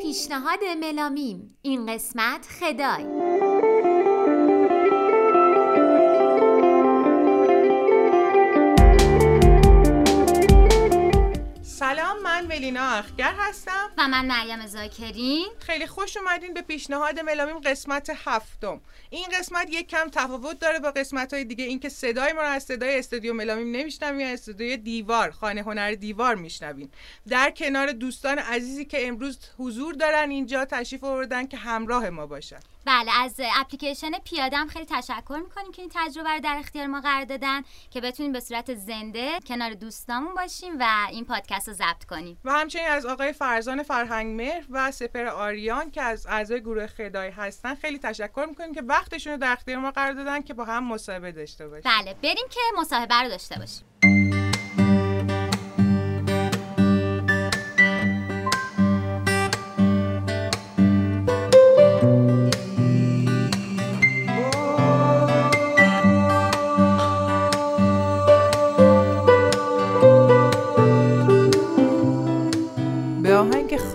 پیشنهاد ملامیم. این قسمت خدای. سلام ملینا اخگر هستم. و من مریم زاکرین. خیلی خوش اومدین به پیشنهاد ملامیم قسمت هفتم. این قسمت یک کم تفاوت داره با قسمت های دیگه. اینکه صدای ما رو از صدای استودیو ملامیم نمیشنویم از استودیو دیوار خانه هنر دیوار میشنویم در کنار دوستان عزیزی که امروز حضور دارن اینجا تشریف آوردن که همراه ما باشن. بله از اپلیکیشن پیادم خیلی تشکر می‌کنیم که این تجربه رو در اختیار ما قرار دادن که بتونیم به صورت زنده کنار دوستامون باشیم و این پادکست رو ضبط کنیم. و همچنین از آقای فرزان فرهنگ مهر و سپر آریان که از اعضای گروه خدای هستن خیلی تشکر می‌کنیم که وقتشون رو در اختیار ما قرار دادن که با هم مصاحبه داشته باشیم. بله بریم که مصاحبه رو داشته باشیم.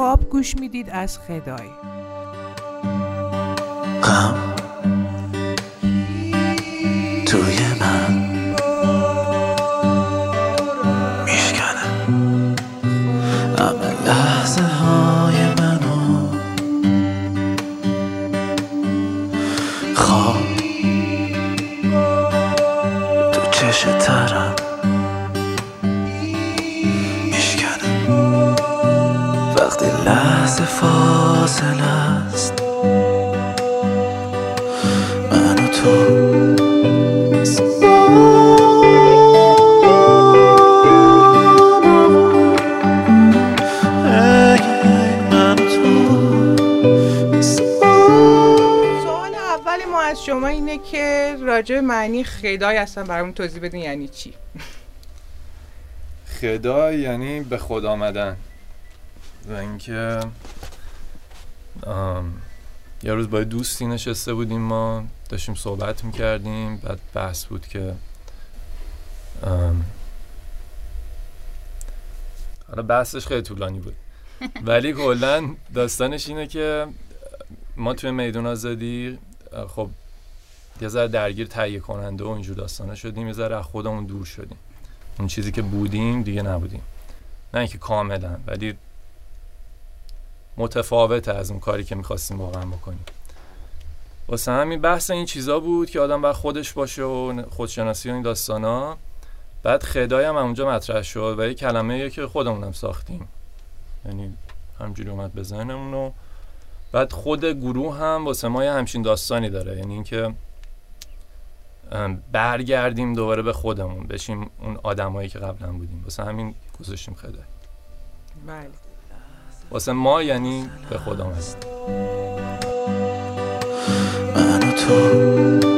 خواب گوش می‌دید از خدای. غم. خدای اصلا برامون توضیح بدین یعنی چی؟ خدا یعنی به خود آمدن. و اینکه یه روز با دوستی نشسته بودیم ما داشتیم صحبت می‌کردیم بعد بحث بود که آم، حالا بحثش خیلی طولانی بود. ولی کلا داستانش اینه که ما توی میدون آزادی خب یه ذره درگیر تهیه کننده و اینجور داستانا شدیم یه ذره از خودمون دور شدیم. اون چیزی که بودیم دیگه نبودیم. نه اینکه کاملا ولی متفاوته از اون کاری که می‌خواستیم واقعا بکنیم. واسه همین بحث این چیزا بود که آدم باید خودش باشه و خودشناسی و این داستانا. بعد خدای هم اونجا مطرح شد و یه کلمه که خودمونم ساختیم. یعنی همجوری اومد به ذهنمون و بعد خود گروه هم واسه ما یه همچین داستانی داره. یعنی اینکه برگردیم دوباره به خودمون بشیم اون آدمایی که قبلا بودیم. واسه همین گذاشتیم خدای بله. واسه ما یعنی به خدا اومدیم من و تو.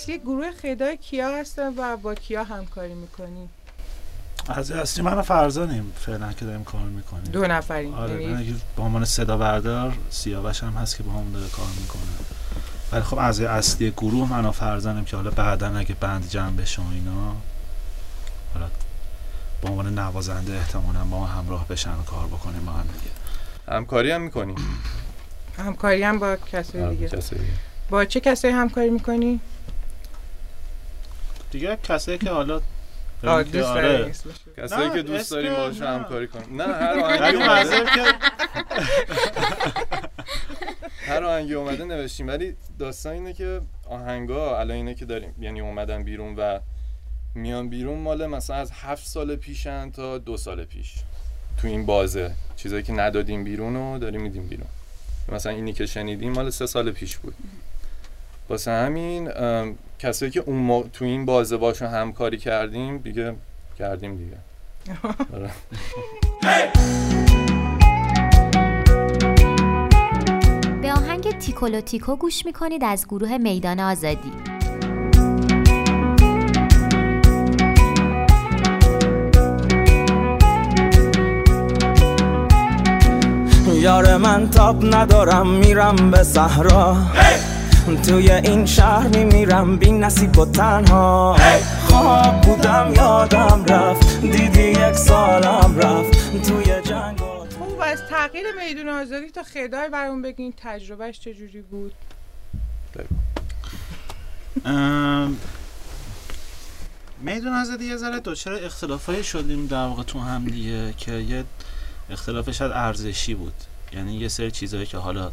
اصلی گروه خدای کیا هستن و با کیا همکاری می‌کنین از اصلی من فرزانیم فعلا که داریم کار می‌کنیم. دو نفرین آره یعنی من اگه به عنوان صدا بردار سیاوش هم هست که با همون داره کار می‌کنه. ولی خب از اصلی گروه من و فرزانم که حالا بعدا اگه بند جمع بشه و اینا حالا به عنوان نوازنده احتمالا با ما همراه بشن و کار بکنیم با هم دیگه. همکاری هم می‌کنیم همکاری هم با کسای کسی دیگه. با چه کسایی همکاری می‌کنی؟ دیگه کسایی که حالا آره. کسایی که دوست داریم باهاش نه. همکاری کنیم. نه هر آهنگی هر آهنگی اومده نوشتیم. ولی داستان اینه که آهنگا الان اینه که داریم. یعنی اومدن بیرون و میان بیرون مال مثلا از هفت سال پیشن تا دو سال پیش. تو این بازه. چیزایی که ندادیم بیرون رو داریم میدیم بیرون. مثلا اینی که شنیدیم مال سه سال پیش بود. واسه همین کسایی که اون موقع تو این بازه باشون همکاری کردیم دیگه کردیم دیگه. به آهنگ تیکولو تیکو گوش می‌کنید از گروه میدان آزادی. یار من تاب ندارم میرم به صحرا. توی این شهر میمیرم بی نصیب و تنها. خواب بودم یادم رفت دیدی یک سالم رفت. توی جنگ خوب از تغییر میدون آزادی تا خدای برامون بگین تجربهش چجوری بود؟ ام، میدون آزادی یه ذره دچار اختلافای شدیم در واقع تو هم دیگه که یه اختلاف شاید ارزشی بود. یعنی یه سری چیزهایی که حالا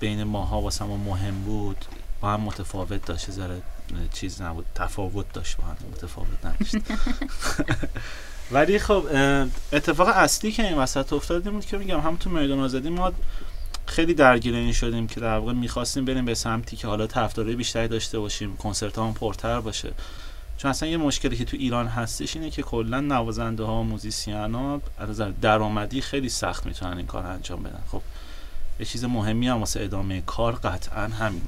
بین ماها واسه ما مهم بود با هم متفاوت داشت ذره چیز نبود تفاوت داشت با هم متفاوت نداشت. ولی خب اتفاق اصلی که این وسط افتاد این بود که میگم هم تو میدان آزادی ما خیلی درگیر این شدیم که در واقع می‌خواستیم بریم به سمتی که حالا طرفدارای بیشتری داشته باشیم کنسرت هم پرتر باشه. چون اصلا یه مشکلی که تو ایران هستش اینه که کلا نوازنده ها و موزیسین ها از درآمدی خیلی سخت می‌تونن این کار انجام بدن. خب یه چیز مهمی هم واسه ادامه کار قطعا همینه.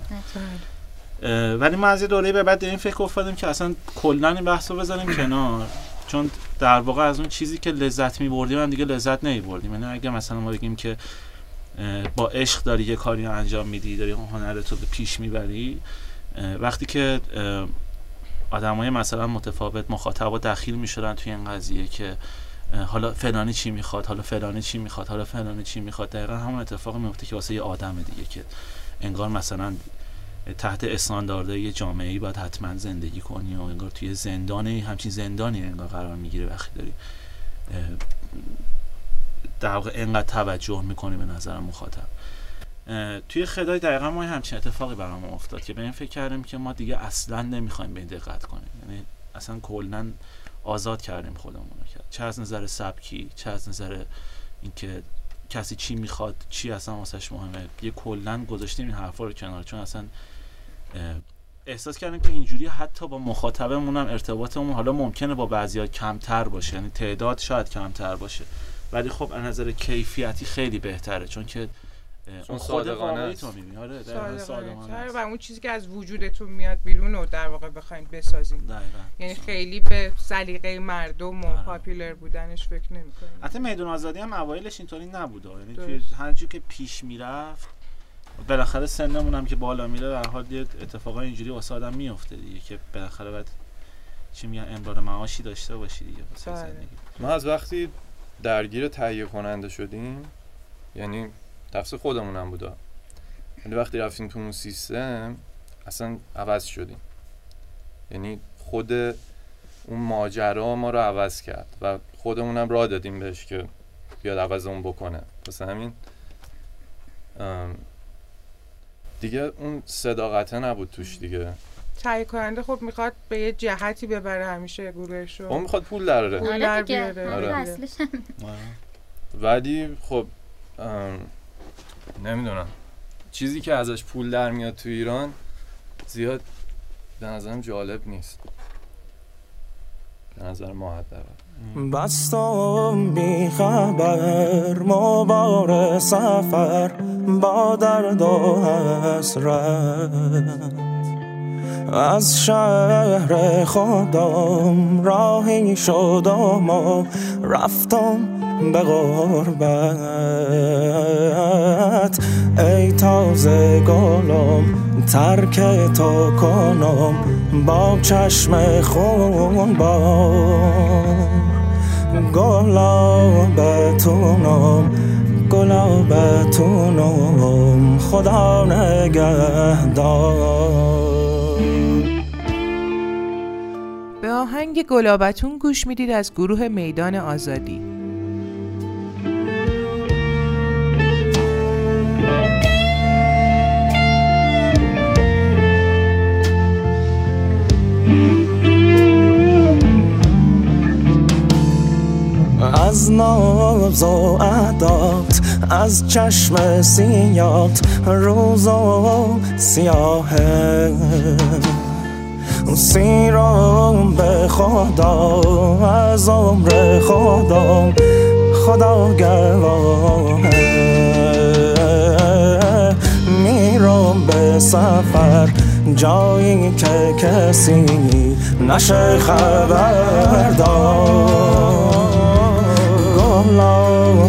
ولی ما از یه دوره به بعد این فکر افتادیم که اصلا کلا این بحث رو بذاریم کنار. چون در واقع از اون چیزی که لذت می‌بردیم هم دیگه لذت نمی‌بردیم. یعنی اگه مثلا ما بگیم که با عشق داری یه کاری رو انجام میدی داری اون هنرت رو به پیش می‌بری وقتی که آدمای مثلا متفاوت مخاطبا دخیل می‌شدن توی این قضیه که حالا فلانی چی می‌خواد حالا فلانی چی می‌خواد حالا فلانی چی می‌خواد. دقیقا همون اتفاق میفته که واسه یه آدم دیگه که انگار مثلا تحت استانداردهای یه جامعه ای باید حتما زندگی کنی و انگار توی زندان همچین زندانی انگار قرار می‌گیره وقتی داری در واقع انقدر توجه می‌کنی به نظر مخاطب. توی خدای دقیقا ما همچین اتفاقی برام افتاد که به این فکر کردیم که ما دیگه اصلا نمی‌خوایم به این دقت کنیم. یعنی اصلا کلا آزاد کردیم خودمون رو کرد چه از نظر سبکی چه از نظر اینکه کسی چی می‌خواد چی اصلا واسش مهمه. یه کلا گذاشتیم این حرفا رو کنار چون اصلا احساس کردیم که اینجوری حتی با مخاطبمون هم ارتباطمون حالا ممکنه با بعضیا کمتر باشه. یعنی تعداد شاید کمتر باشه. ولی خب از نظر کیفیتی خیلی بهتره. چون که اون خود صادقانه است. تو می‌بینی. آره دقیقاً صادقانه. و اون چیزی که از وجودتون میاد بیرون رو در واقع بخواین بسازین دقیقاً. یعنی خیلی به سلیقه مردم و. پاپولر بودنش فکر نمی‌کنین حتی میدون آزادی هم اوایلش اینطوری نبود یعنی. توی که پیش می‌رفت بالاخره سنمون هم که بالا میره در حال یه اتفاقای اینجوری واسه آدم میفته دیگه که بالاخره باید چی میگن امرار معاشی داشته باشی دیگه واسه بله. زندگی ما از وقتی درگیر تهیه کننده شدیم یعنی تقصیر خودمونم بودا ولی وقتی رفتیم تو اون سیستم اصلا عوض شدیم یعنی خود اون ماجرا ما رو عوض کرد و خودمونم راه دادیم بهش که بیاد عوضمون بکنه واسه همین دیگه اون صداقته نبود توش دیگه تهیه کننده خب می‌خواد به یه جهتی ببره همیشه گروهش اون می‌خواد پول دراره پول در بیاره. آره آره. اصلش هم. آره. ولی خب ام، نمی‌دونم. چیزی که ازش پول در میاد تو ایران زیاد به نظرم جالب نیست. به نظر ما حداقل. بستم بی خبر مبار سفر با درد و حسرت. از شهر خودم راهی شدم و رفتم به غربت ای تازه گلم ترک تو کنم با چشم خون با گلابتونم گلابتونم خدا نگهدار. به آهنگ گلابتون گوش می‌دید از گروه میدان آزادی. و عدات از چشم سیات روز و سیاهه سیرم به خدا از عمر خدا خدا گواهه میرم به سفر جایی که کسی نشه خبر گلا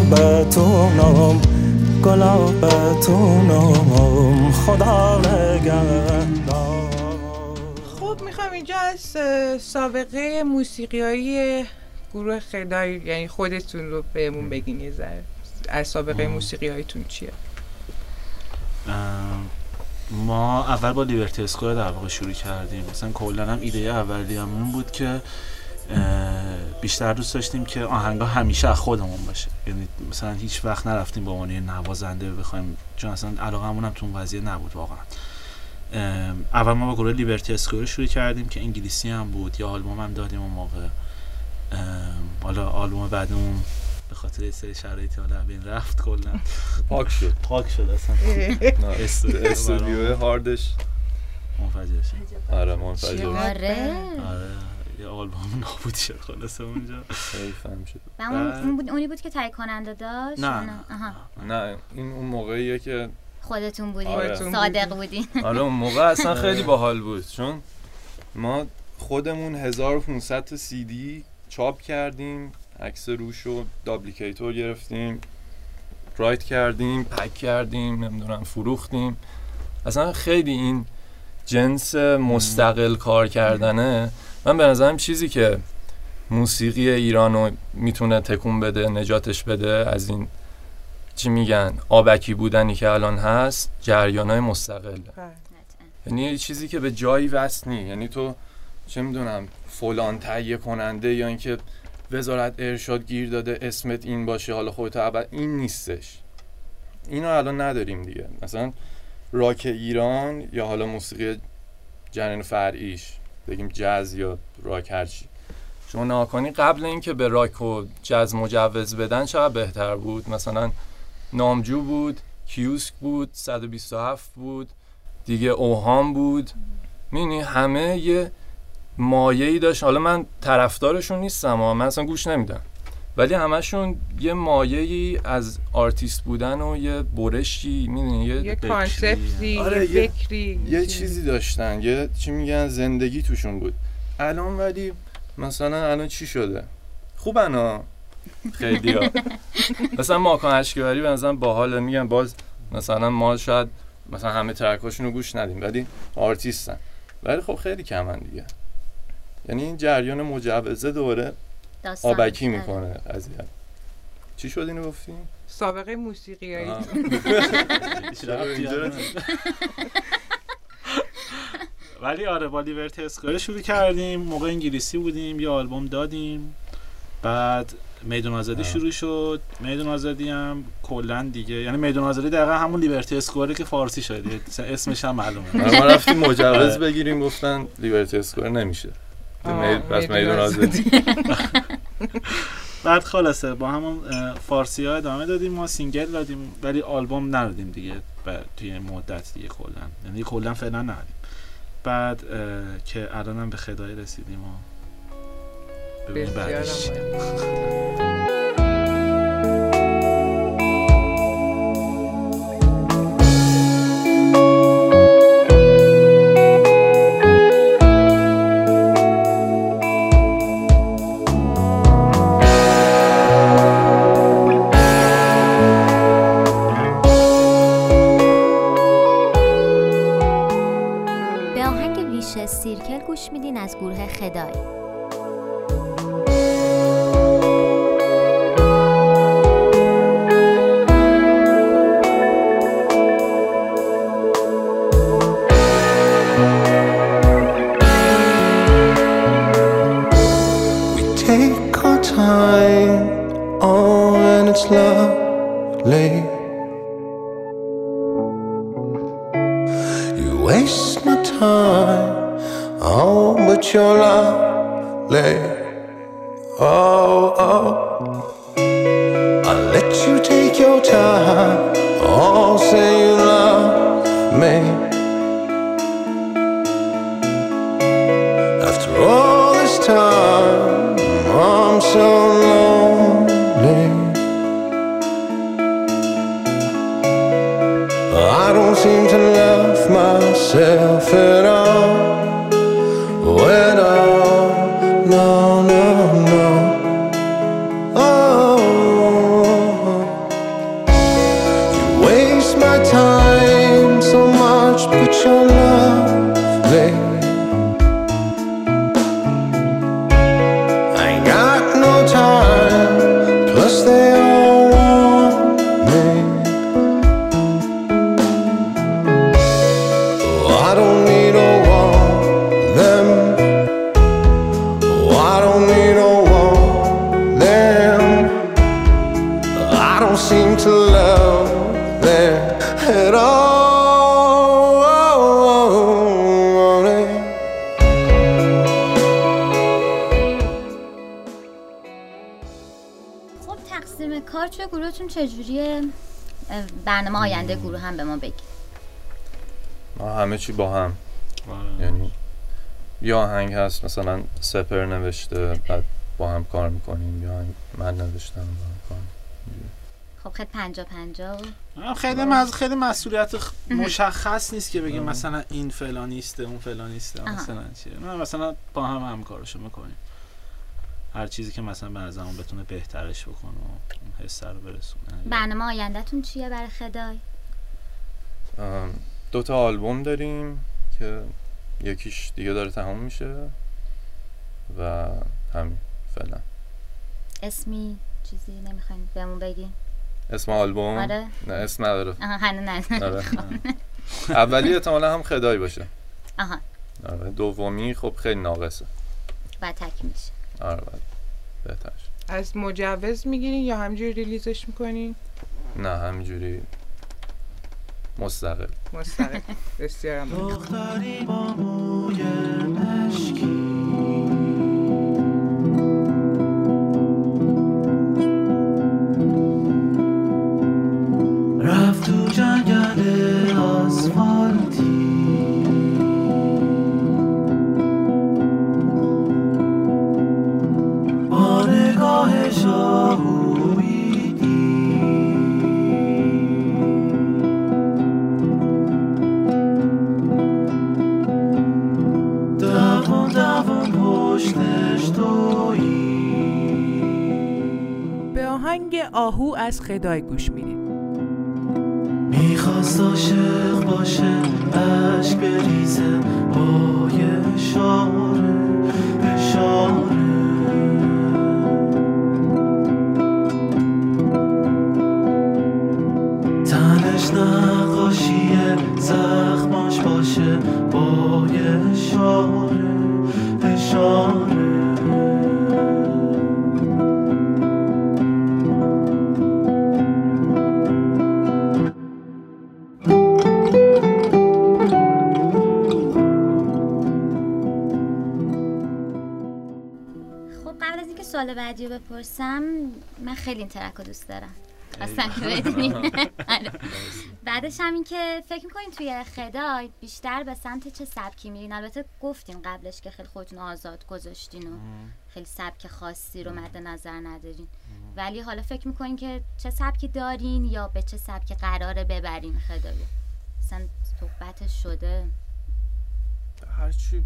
بتونم گلا بتونم خدا نگهدار. خب می‌خوام اینجا از سابقه موسیقیایی گروه خدای یعنی خودتون رو بهمون بگین یه ذره. از سابقه موسیقیاییتون چیه؟ ما اول با لیبرتی اسکوئر در واقع شروع کردیم. مثلا کلا هم ایده اولیه‌مون بود که بیشتر دوست داشتیم که آهنگا همیشه از خودمون باشه. یعنی مثلا هیچ وقت نرفتیم به عنوان نوازنده بخوایم چون اصلا علاقمون هم تو اون قضیه نبود واقعا. اول ما با گروه لیبرتی اسکوئر شروع کردیم که انگلیسی هم بود یا آلبوم هم دادیم اون موقع. حالا آلبوم بعدمون به خاطر یه سری شرایطی حالا بین رفت کلا. پاک شد. پاک شد اصلا. استودیو هاردش. منفجر شد. آره منفجر. آره. یه آلبوم نابود شد خلاصه اونجا. حیفم شد. و اون, اون بود اونی بود که تهیه کننده داشت؟ نه نه آها. نه. این اون موقعیه که خودتون بودین آره. صادق بودین. آره اون موقع اصلا خیلی باحال بود. چون ما خودمون 1500 تا سی دی چاپ کردیم عکس روش رو دابلیکیتور گرفتیم رایت کردیم پک کردیم نمی‌دونم فروختیم. اصلا خیلی این جنس مستقل کار کردنه من به نظرم چیزی که موسیقی ایران رو می‌تونه تکون بده نجاتش بده از این چی میگن آبکی بودنی که الان هست جریان های مستقله یعنی یه چیزی که به جایی وصل نی. یعنی تو چه می‌دونم فلان تهیه کننده یا اینکه وزارت ارشاد گیر داده اسمت این باشه حالا خودت ابد این نیستش. اینو الان نداریم دیگه. مثلا راک ایران یا حالا موسیقی جنین فرعیش. بگیم جاز یا راک هرچی شما نگاه کنی قبل اینکه به راک و جاز مجوز بدن چقدر بهتر بود؟ مثلا نامجو بود کیوسک بود 127 بود دیگه اوهام بود. می‌دونی همه یه مایه‌ای داشت. حالا من طرفدارشون نیستم ها. من اصلا گوش نمیدم. ولی همشون یه مایه‌ای از آرتیست بودن و یه برشی می‌دونی یه یه فکری. concept ی آره، یه فکری یه چیزی داشتن. یه چی میگن زندگی توشون بود. الان ولی مثلا الان چی شده؟ خوبن ها. خیلی ها. مثلا ماکان اشگواری به نظرم باحاله. میگن باز مثلا ما شاید مثلا همه track اشون رو گوش ندیم ولی آرتیستن. ولی خب خیلی کمن دیگه. یعنی این جریان مجوزه دوره داستان آبکی آره. می‌کنه قضیه چی شد اینو گفتیم سابقه موسیقیایی. ولی آره با لیبرتی اسکوئر شروع کردیم موقع انگلیسی بودیم یه آلبوم دادیم بعد میدون آزادی. شروع شد. میدون آزادی هم کلا دیگه یعنی میدون آزادی دقیقا همون لیبرتی اسکوئر که فارسی شده اسمش هم معلومه. ما رفتیم مجوز بگیریم گفتن Liberty Square نمیشه. پس میدون آزادی بعد خلاصه با همون فارسی ها ادامه دادیم ما single دادیم ولی آلبوم ندادیم دیگه توی مدت دیگه کلا. یعنی کلا فعلا ندادیم. بعد که الان هم به خدای رسیدیم و ببینیم بعدش گوش میدین از گروه خدای take our time, oh, and it's lovely. هم به ما بگی ما همه چی با هم. آره. یعنی یه آهنگ هست مثلا سپر نوشته بعد با هم کار می‌کنیم. یا من نوشتم با هم کار می‌کنیم. خب خیلی پنجا پنجا آه، خیلی مز... خیلی مسئولیت خ- مشخص نیست که بگیم آه. مثلا این فلانیسته اون فلانیسته. مثلا چیه. نه مثلا با هم همکارشو می‌کنیم. هر چیزی که مثلا به نظرمون بتونه بهترش بکنه و اون حسه رو برسونه. برنامه آیندهتون چیه برای خدای؟ دو تا آلبوم داریم که یکیش دیگه داره تموم میشه و همین فعلا. اسمی چیزی نمی‌خواین بهمون بگین؟ اسم آلبوم؟ آره. نه اسم نداره. آها هنو نه آره. اولی احتمالا هم خدای باشه. آها. آره. دومی خب خیلی ناقصه. بعد تک میشه. آره بعد بهترش از مجوز می‌گیرین یا همجوری ریلیزش می‌کنین؟ نه همینجوری مستقل مستقل. دختری با موی خدای گوش می‌دید. خیلی این ترک رو دوست دارم. آره. بعدش هم این که فکر می‌کنین توی خدای بیشتر به سمت چه سبکی میرین؟ البته گفتین قبلش که خیلی خودتون آزاد گذاشتین و خیلی سبک خاصی رو مد نظر ندارین. ولی حالا فکر می‌کنین که چه سبکی دارین یا به چه سبکی قراره ببرین خدایو مثلا صحبتش شده. هرچی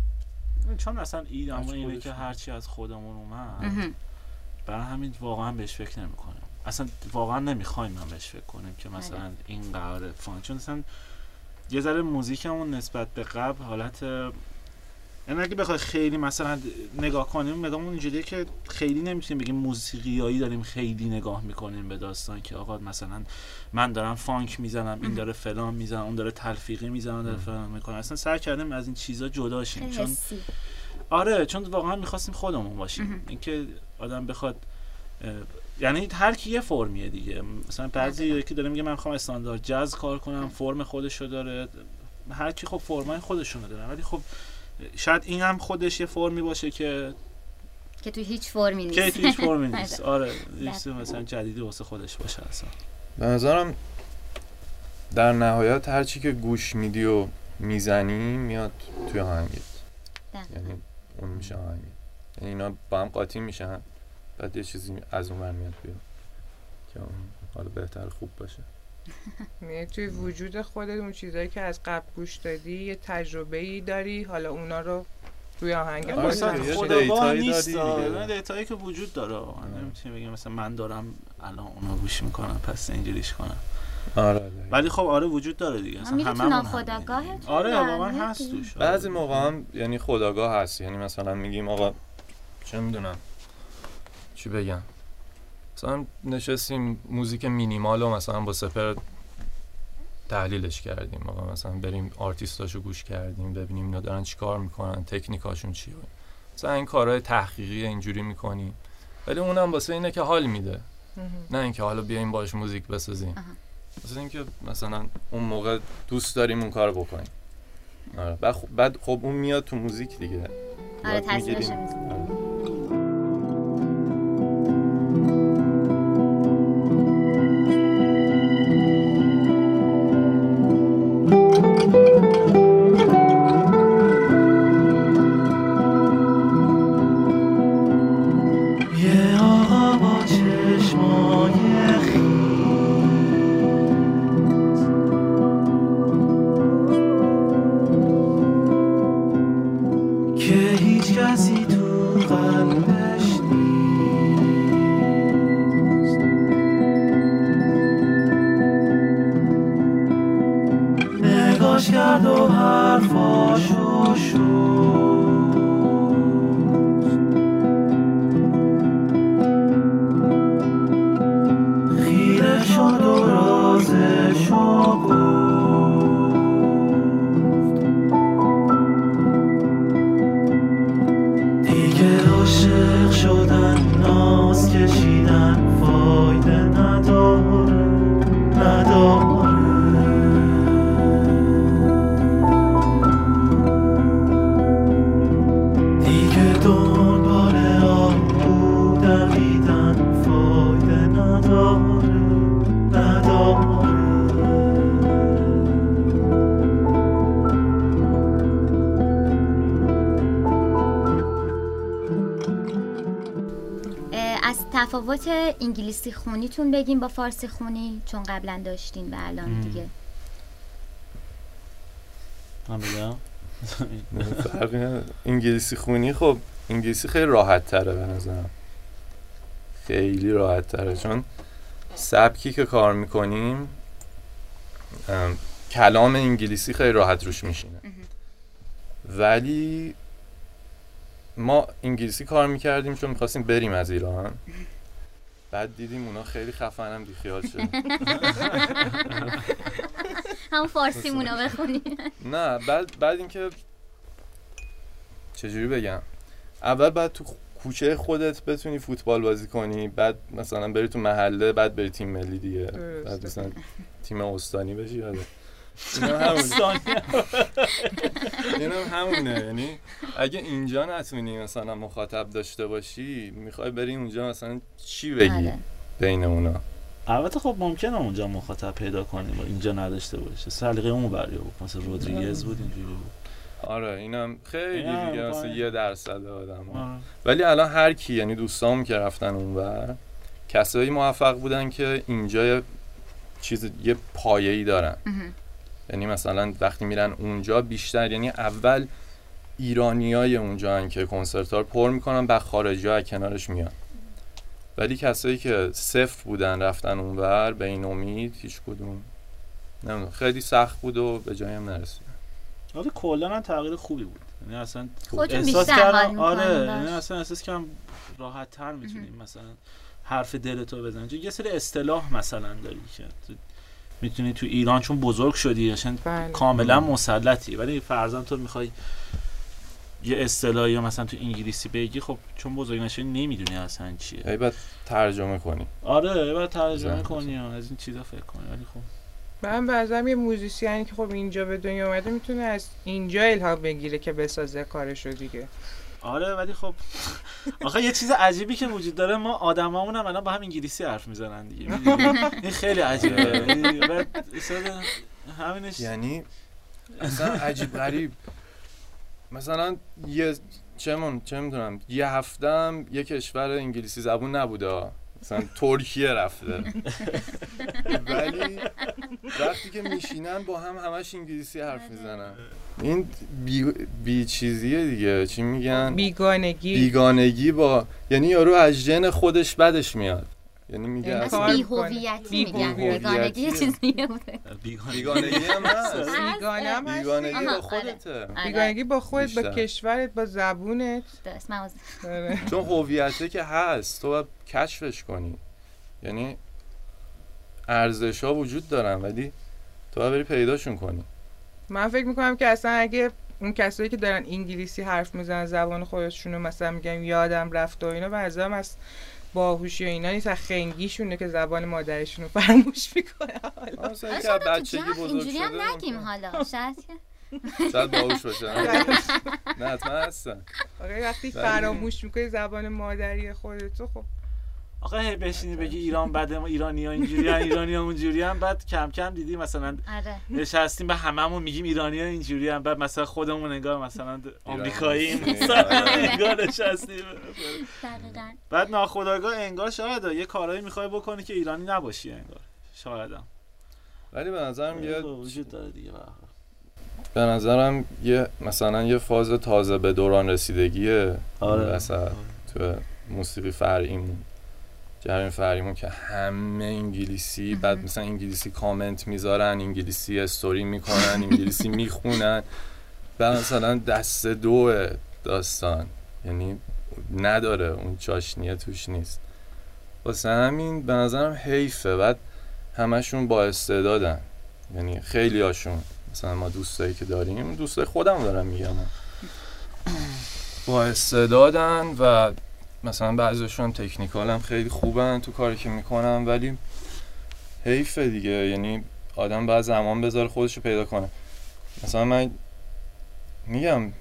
چون اصلا ایدمون اینه که. هرچی از خودمون اومد. برای همین واقعا بهش فکر نمی کنم اصلا واقعا نمی‌خوایم من بهش فکر کنیم که مثلا این قراره فان چون اصلا یه ذره موزیکمون نسبت به قبل حالت یعنی اگه بخوای خیلی مثلا نگاه کنیم نگاهمون اینجوریه که خیلی نمی‌تونیم بگیم موسیقیایی داریم خیلی نگاه می‌کنیم به داستان که آقا مثلا من دارم فانک می‌زنم این داره فلان می‌زنم اون داره تلفیقی می‌زنم داره فلان می‌کنه. اصلا سعی کردیم از این چیزا جدا شیم. چون حسی. آره چون واقعا می‌خواستیم خودمون باشیم. اینکه آدم بخواد یعنی هر کی یه فرمیه دیگه. مثلا بعضی یکی داره میگه من می‌خوام استاندارد جاز کار کنم فرم خودشو داره. هر کی خب فرمای خودشونو داره. ولی خب شاید این هم خودش یه فرمی باشه که که توی هیچ فرمی نیست. که تو هیچ فرمی نیست. آره. مثلا جدیدی واسه خودش باشه اصلا. به نظرم در نهایت هرچی که گوش میدی و می‌زنی میاد توی آهنگت. یعنی اون میشه آهنگت یعنی اینا با هم قاطی میشن بعد یه چیزی از اون ور میاد بیرون که اون حالا بهتر خوب باشه. یعنی توی وجود خودت اون چیزایی که از قبل گوش دادی یه تجربه ای داری حالا اونا رو روی آهنگ آره مثلا خداگاه دیتایی نیست دیتایی که وجود داره. نمی‌تونی بگم مثلا من دارم الان اونو گوش می‌کنم پس اینجوریش کنم. آره ولی خب آره وجود داره دیگه. اصلا تو هممون می‌بینیم. آره واقعا هست. توش. بعضی موقع هم یعنی خداگاه هست. یعنی مثلا میگیم آقا چه می‌دونم چی بگم؟ مثلا نشستیم موزیک مینیمال رو مثلا با سپر تحلیلش کردیم. آقا مثلا بریم آرتیستاشو گوش کردیم ببینیم اینا دارن چیکار می‌کنن تکنیکاشون چیه مثلا این کارهای تحقیقی اینجوری می‌کنیم. ولی اونم واسه اینه که حال میده. نه اینکه حالا بیایم باش موزیک بسازیم. واسه اینکه مثلا اون موقع دوست داریم اون کار بکنیم. آره. بعد خب, بعد خب اون میاد تو موزیک دیگه. آره یاد کرد و حرفاشو شد. تفاوت انگلیسی خونیتون بگیم با فارسی خونی چون قبلا داشتین و الان. دیگه. من بگم. انگلیسی خونی خب انگلیسی خیلی راحت تره به نظرم. خیلی راحت تره چون سبکی که کار می‌کنیم کلام انگلیسی خیلی راحت روش میشینه. ولی ما انگلیسی کار می‌کردیم چون می‌خواستیم بریم از ایران. بعد دیدیم اونا خیلی خفنم بیخیال شد. همون فارسی مونو بخونی. نه بعد بعد اینکه چجوری بگم؟ اول بعد تو کوچه خودت بتونی فوتبال بازی کنی بعد مثلا بری تو محله بعد بری تیم ملی دیگه. بعد مثلا تیم استانی بشی اینا همونه. اینا همونه. یعنی اگه اینجا نتونی مثلا مخاطب داشته باشی می‌خوای بری اونجا مثلا چی بگی؟ آره. بین اونا. البته خب ممکنه اونجا مخاطب پیدا کنیم و اینجا نداشته باشه سلیقه اون بری بود مثلا رودریگز بود اینجوری بود. آره اینم خیلی دیگه مثلا. یه درصد آدم آره. ولی الان هر کی یعنی دوستام که رفتن اونور کسایی موفق بودن که اینجا چیز یه پایه‌ای دارن. یعنی مثلا وقتی میرن اونجا بیشتر یعنی اول ایرانیای اونجا هن که کنسرت رو پر می‌کنن بعد خارجی ها کنارش میان. ولی کسایی که صفر بودن رفتن اونور به این امید هیچ کدوم. نمی‌دونم خیلی سخت بود و به جایی هم نرسید آره کلا هم تغییر خوبی بود. یعنی اصلا احساس کردم آره. یعنی اصلا احساس کردم راحت تر می‌تونیم مثلا حرف دلتو بزنی چون یه سری اصطلاح مثلا داری که می‌تونی تو ایران چون بزرگ شدی اصلا بله. کاملا مسلطی. ولی فرضاً تو می‌خوای یه اصطلاحی یا مثلا تو انگلیسی بگی خب چون بزرگ نشدی نمی‌دونی اصلا چیه. ای بعد ترجمه کنی. آره باید ترجمه. کنی و از این چیزا فکر کنی ولی خب. من بعضم یه موزیسیانی که خب اینجا به دنیا اومده می‌تونه از اینجا الهام بگیره که بسازه کارشو دیگه. آره ولی خب آخه یه چیز عجیبی که وجود داره ما آدمامون هم الان با هم انگلیسی حرف می‌زنن دیگه؟ این خیلی عجیبه. اصلا همینش یعنی اصلا عجیب غریب. مثلا یه چه من چه می‌دونم یه هفتم یه کشور انگلیسی زبون نبوده مثلا ترکیه رفته. ولی وقتی که میشینن با هم همش انگلیسی حرف می‌زنن. این بی, بی چیزیه دیگه. چی میگن؟ بیگانگی. بیگانگی با یعنی یارو از ژن خودش بدش میاد. یعنی میگه یعنی اصلا کار بی. هویتی میگن. بیگانگی یه چیز دیگه بوده بیگانگی هم هست بیگانگی با. خودته آره. بیگانگی با خودت با. کشورت با زبونت درست از- آره. چون هویته که هست تو باید کشفش کنی یعنی ارزش ها وجود دارن ولی تو باید بری پیداشون کنی من فکر می‌کنم که اصلا اگه اون کسایی که دارن انگلیسی حرف می‌زنن زبان خودشونو مثلا میگن یادم رفت و اینا به از باهوشی و اینا نیست از خنگیشونه که زبان مادرشون رو فراموش می‌کنه. شاید بچگی جمع بزرگ اینجوری هم نگیم. حالا. شاید که شاید باهوش باشه. نه حتما هستن. وقتی فراموش می‌کنی زبان مادری خودتو خب آقا هی بشینی بگی ایران بده ما ایرانی ها اینجوری هم ایرانی ها اونجوری هم بعد کم کم دیدی مثلا آره. نشستیم به هممون میگیم ایرانی ها اینجوری هم بعد مثلا خودمون انگار مثلا آمریکایی انگار نشستیم. دقیقا. بعد ناخداگاه انگار شاید یه کارایی می‌خوای بکنی که ایرانی نباشی انگار. شاید هم ولی به نظرم یه وجود داره دیگه به نظرم یه مثلا یه فاز تازه به دوران رسیدگیه. آره. مثلا تو موسیقی فرعیمون. جریان فرعیمون که همه انگلیسی بعد مثلا انگلیسی کامنت می‌ذارن انگلیسی استوری می‌کنن انگلیسی می‌خونن. بعد مثلا دست دو داستان. یعنی نداره اون چاشنیه توش نیست. واسه همین به نظرم حیفه. بعد همشون با استعدادن. یعنی خیلی هاشون. مثلا ما دوستایی که داریم دوستای خودم دارم میگم. با استعدادن و مثلا بعضیشون تکنیکال هم خیلی خوبن تو کاری که می‌کنن ولی حیفه دیگه. یعنی آدم باید زمان بذاره خودش رو پیدا کنه. مثلا من میگم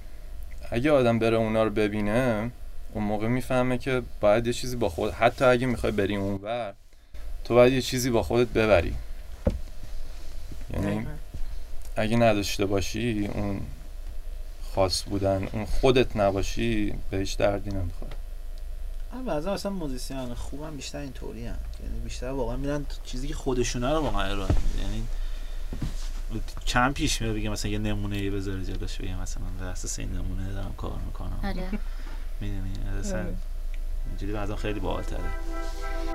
اگه آدم بره اونا رو ببینه اون موقع می‌فهمه که باید یه چیزی با خود حتی اگه می‌خوای بری اونور تو باید یه چیزی با خودت ببری. یعنی اگه نداشته باشی اون خاص بودن اون خودت نباشی به هیچ دردی نمی‌خوره. من بعضا اصلا موزیسین خوبم بیشتر اینطوری هم یعنی بیشتر واقعا میرن چیزی که خودشونه رو واقعا ارائه یعنی کم پیش میاد بگه مثلا یه نمونه ای بذاره جلوش بگه مثلا بر اساس این نمونه دارم کار می‌کنم. آره. می‌دونی؟ اصلا آره. اینجوری بعضا خیلی باحال‌تره. به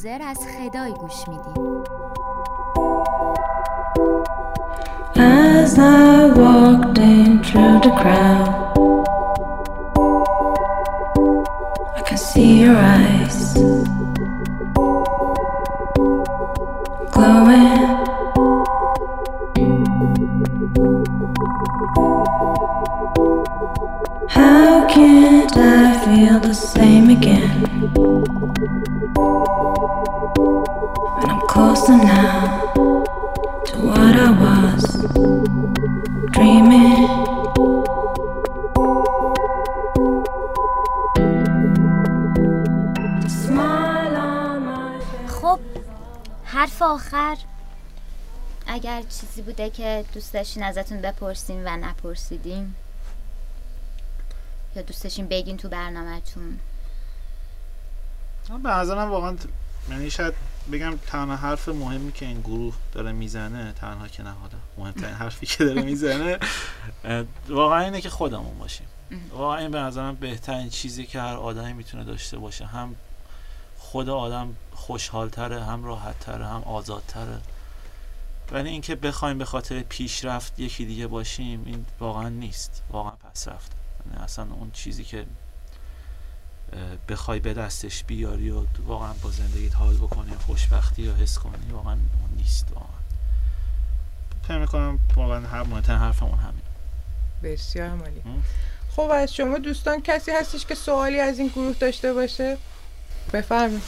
آهنگ کلوزر از خدای گوش میدیم As I walked in through the crowd, I could see your eyes glowing. How can't I feel the same again? When I'm closer now to what I was dreaming. Smile on my face. خب حرف آخر اگر چیزی بوده که دوست داشتین ازتون بپرسیم و نپرسیدیم یا دوست داشتین بگین تو برنامهتون من به نظرم واقعا یعنی شاید بگم تنها حرف مهمی که این گروه داره می‌زنه تنها که نه مهمترین حرفی که داره می‌زنه واقعا اینه که خودمون باشیم. واقعا این به نظرم بهترین چیزی که هر آدمی می‌تونه داشته باشه. هم خود آدم خوشحالتره هم راحتتره هم آزادتره. ولی اینکه بخوایم به خاطر پیشرفت یکی دیگه باشیم این واقعا نیست. واقعا پس رفت. یعنی اصلا اون چیزی که بخوای به دستش بیاری و واقعا با زندگیت حال بکنی خوشبختی رو حس کنی واقعا اون نیست واقعا. فکر می‌کنم واقعا هر مهمترین حرفمون همین بسیار عالی. م. خب از شما دوستان کسی هستش که سوالی از این گروه داشته باشه؟ بفرمایید.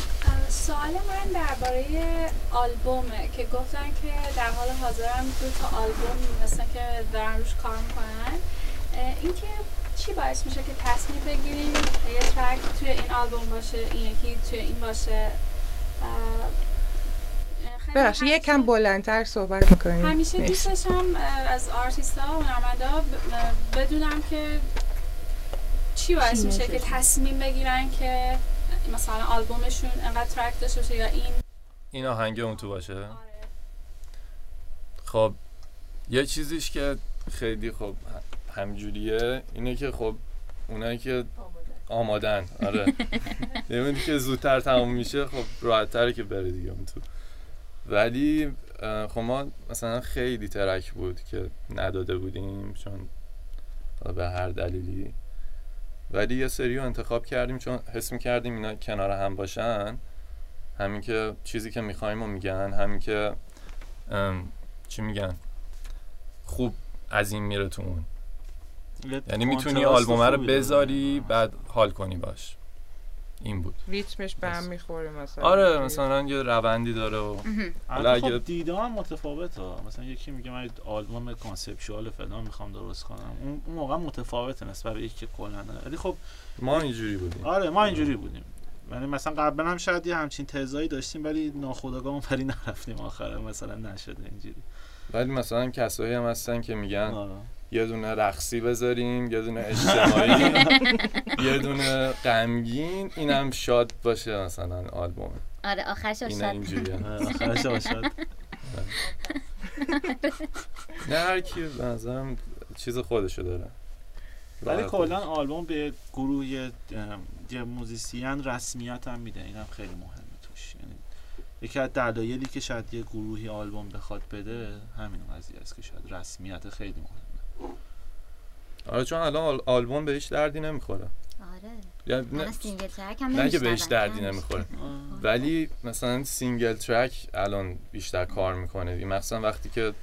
سوال من درباره آلبومه که گفتن که در حال حاضر هم دو تا آلبوم مثلا که دارن روش کار می‌کنن. این که چی باعث میشه که تصمیم بگیریم یه track توی این آلبوم باشه این یکی توی این باشه؟ ببخشید همیشه- یکم بلندتر صحبت می‌کنید همیشه دوست داشتم اه، از آرتیست ها و هنرمندا بدونم که چی باعث میشه که؟ تصمیم بگیرن که مثلا آلبومشون انقدر track داشته باشه یا این؟ این آهنگ اون تو باشه؟ آره. خب یه چیزیش که خیلی خب همجوریه اینه که خب اونایی که آمادن آره. نمی‌دونی که زودتر تموم میشه خب راحت تره که بره دیگه اون تو. ولی خب ما مثلا خیلی ترک بود که نداده بودیم چون به هر دلیلی. ولی یه سری رو انتخاب کردیم چون حس می‌کردیم اینا کنار هم باشن. همین که چیزی که می‌خوایم و میگن همین که چی میگن؟ خوب از این میره تو اون. یعنی می‌تونی آلبومه رو بذاری بعد حال کنی باش. این بود. ریتمش به هم می‌خوره مثلا. آره مثلا یه روندی داره و حالا اگه- خب دیدها هم متفاوته ها مثلا یکی میگه من آلبوم conceptual فلان می‌خوام درست کنم. اون موقع متفاوته نسبت به یکی که کلا. ولی خب ما اینجوری بودیم. آره ما اینجوری بودیم. یعنی مثلا قبلا هم شاید یه همچین تزایی داشتیم ولی ناخودآگاه اونوری نرفتیم آخره مثلا نشده اینجوری. ولی مثلا کسایی هم هستن که میگن آره. یه دونه رقصی بذاریم یه دونه اجتماعی یه دونه غمگین اینم شاد باشه مثلا آلبوم. آره آخرش اینجوریه. آره، آخرش باشد نه هر کی به نظرم چیز خودشو داره. ولی کلا خودش. آلبوم به گروه یه موزیسین رسمیت هم میده. اینم خیلی مهمه توش. یعنی یکی از دلایلی که شاید یه گروهی آلبوم بخواد بده همین قضیه است که شاید رسمیت خیلی مهمه. آره چون الان آل- آلبوم بهش دردی نمی‌خوره. آره. یعنی نه, single track هم نه که. بهش دردی نمی‌خوره. ولی مثلا single track الان بیشتر کار می‌کنه. مثلا وقتی که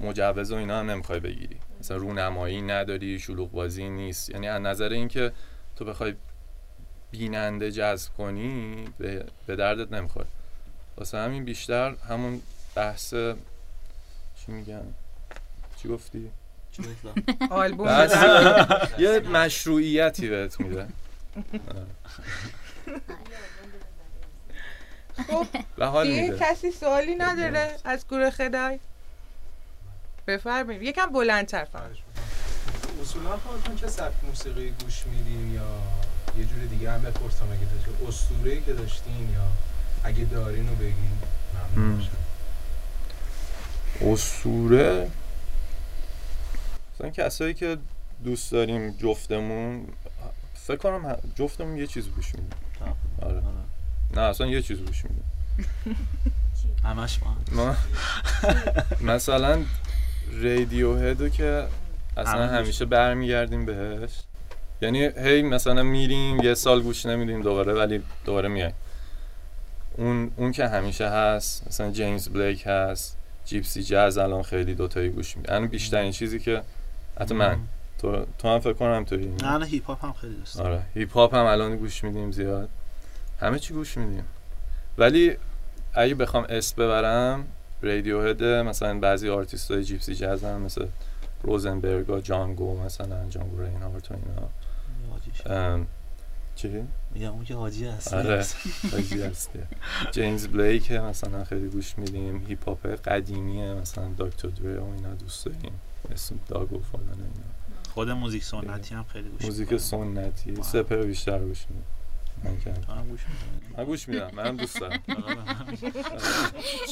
مجوز و اینا هم نمی‌خوای بگیری. مثلا رونمایی نداری شلوغ بازی نیست. یعنی از نظر اینکه تو بخوای بیننده جذب کنی به, به دردت نمی‌خوره. واسه همین بیشتر همون بحث چی میگن؟ چی گفتی؟ چی گفتم؟ آلبوم یه مشروعیتی بهت میده. خب دیگه کسی سوالی نداره؟ از گروه خدای؟ بفرمایید. یکم بلندتر فقط. اصولا خودتون چه سبک موسیقی گوش میدین یا یه جور دیگه هم بپرسم اگه داشته اسطوره‌ای که داشتین یا اگه دارین رو بگین ممنون اسطوره؟ مثلا کسایی که دوست داریم جفتمون فکر کنم جفتمون یه چیز گوش میدیم. آره. آره. نه اصلا یه چیز گوش میدیم. همش ما. ما مثلا رادیو هدو که اصلا همیشه برمیگردیم بهش. یعنی هی مثلا میریم یه سال گوش نمیدیم دوباره ولی دوباره میایم اون اون که همیشه هست مثلا جیمز بلیک هست جیپسی جاز الان خیلی دوتایی گوش میدیم الان بیشترین چیزی که حتی من. تو تو هم فکر کنم همینطوری نه نه hip hop هم خیلی دوست. آره hip hop هم الان گوش میدیم زیاد. همه چی گوش میدیم. ولی اگه بخوام اسم ببرم Radiohead مثلا بعضی آرتیست های gypsy jazz هم مثل Rosenberg، Django مثلا Django Reinhardt و اینا. چی؟ میگم اون که حاجی هست آره حاجی هستی. James Blake مثلا خیلی گوش میدیم. hip hop قدیمیه مثلا Dr. Dre و اینا دوست داریم. اسم داگ و فلان اینا خود موزیک سنتی هم خیلی گوش موزیک. سنتی. سپر بیشتر گوش میدیم من هم گوش می‌کنی؟ من گوش میدم منم دوست دارم.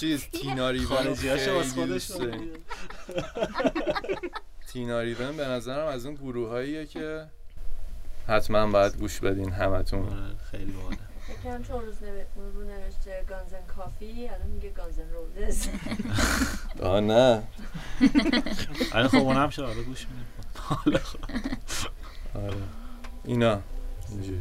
چیز تینا ریون رو خارجی‌هاشو واسه خیلی خودش دوست داریم. تینا ریون به نظرم از اون گروه هاییه که حتما باید گوش بدین همتون آره، خیلی باحاله فکرم چون روز رو نوشته گانزن کافی الان میگه گانزن روزز آه نه. آره خب اونم شد آره گوش میدیم. حالا خب. آره. اینا. اینجوری.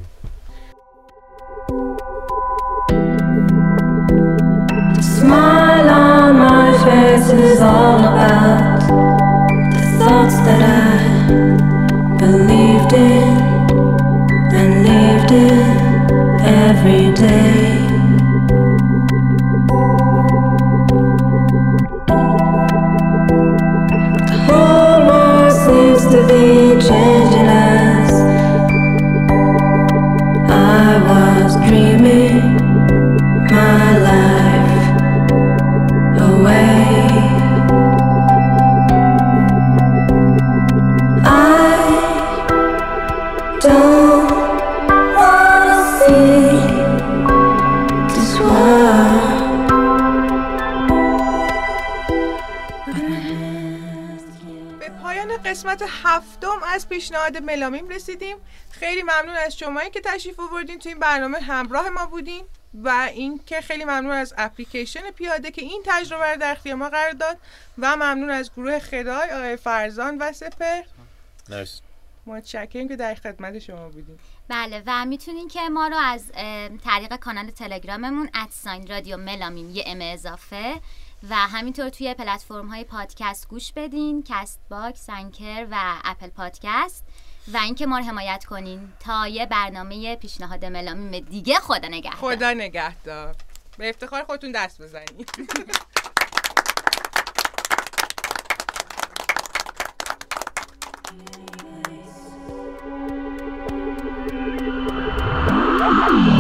Every day. پیشنهاد ملامیم رسیدیم. خیلی ممنون از شمایی که تشریف آوردین تو این برنامه همراه ما بودین و اینکه خیلی ممنون از اپلیکیشن پیاده که این تجربه رو در اختیار ما قرار داد و ممنون از گروه خدای آقای فرزان و سپر. متشکرم که در خدمت شما بودیم بله و می‌تونین که ما رو از طریق کانال تلگراممون at sign رادیو ملامیم یه M اضافه و همینطور توی پلتفرم های پادکست گوش بدین Castbox، Anchor و اپل پادکست. و اینکه ما رو حمایت کنین تا یه برنامه پیشنهاد ملامیم دیگه خدا نگهدار. خدا نگهدار. به افتخار خودتون دست بزنید Thank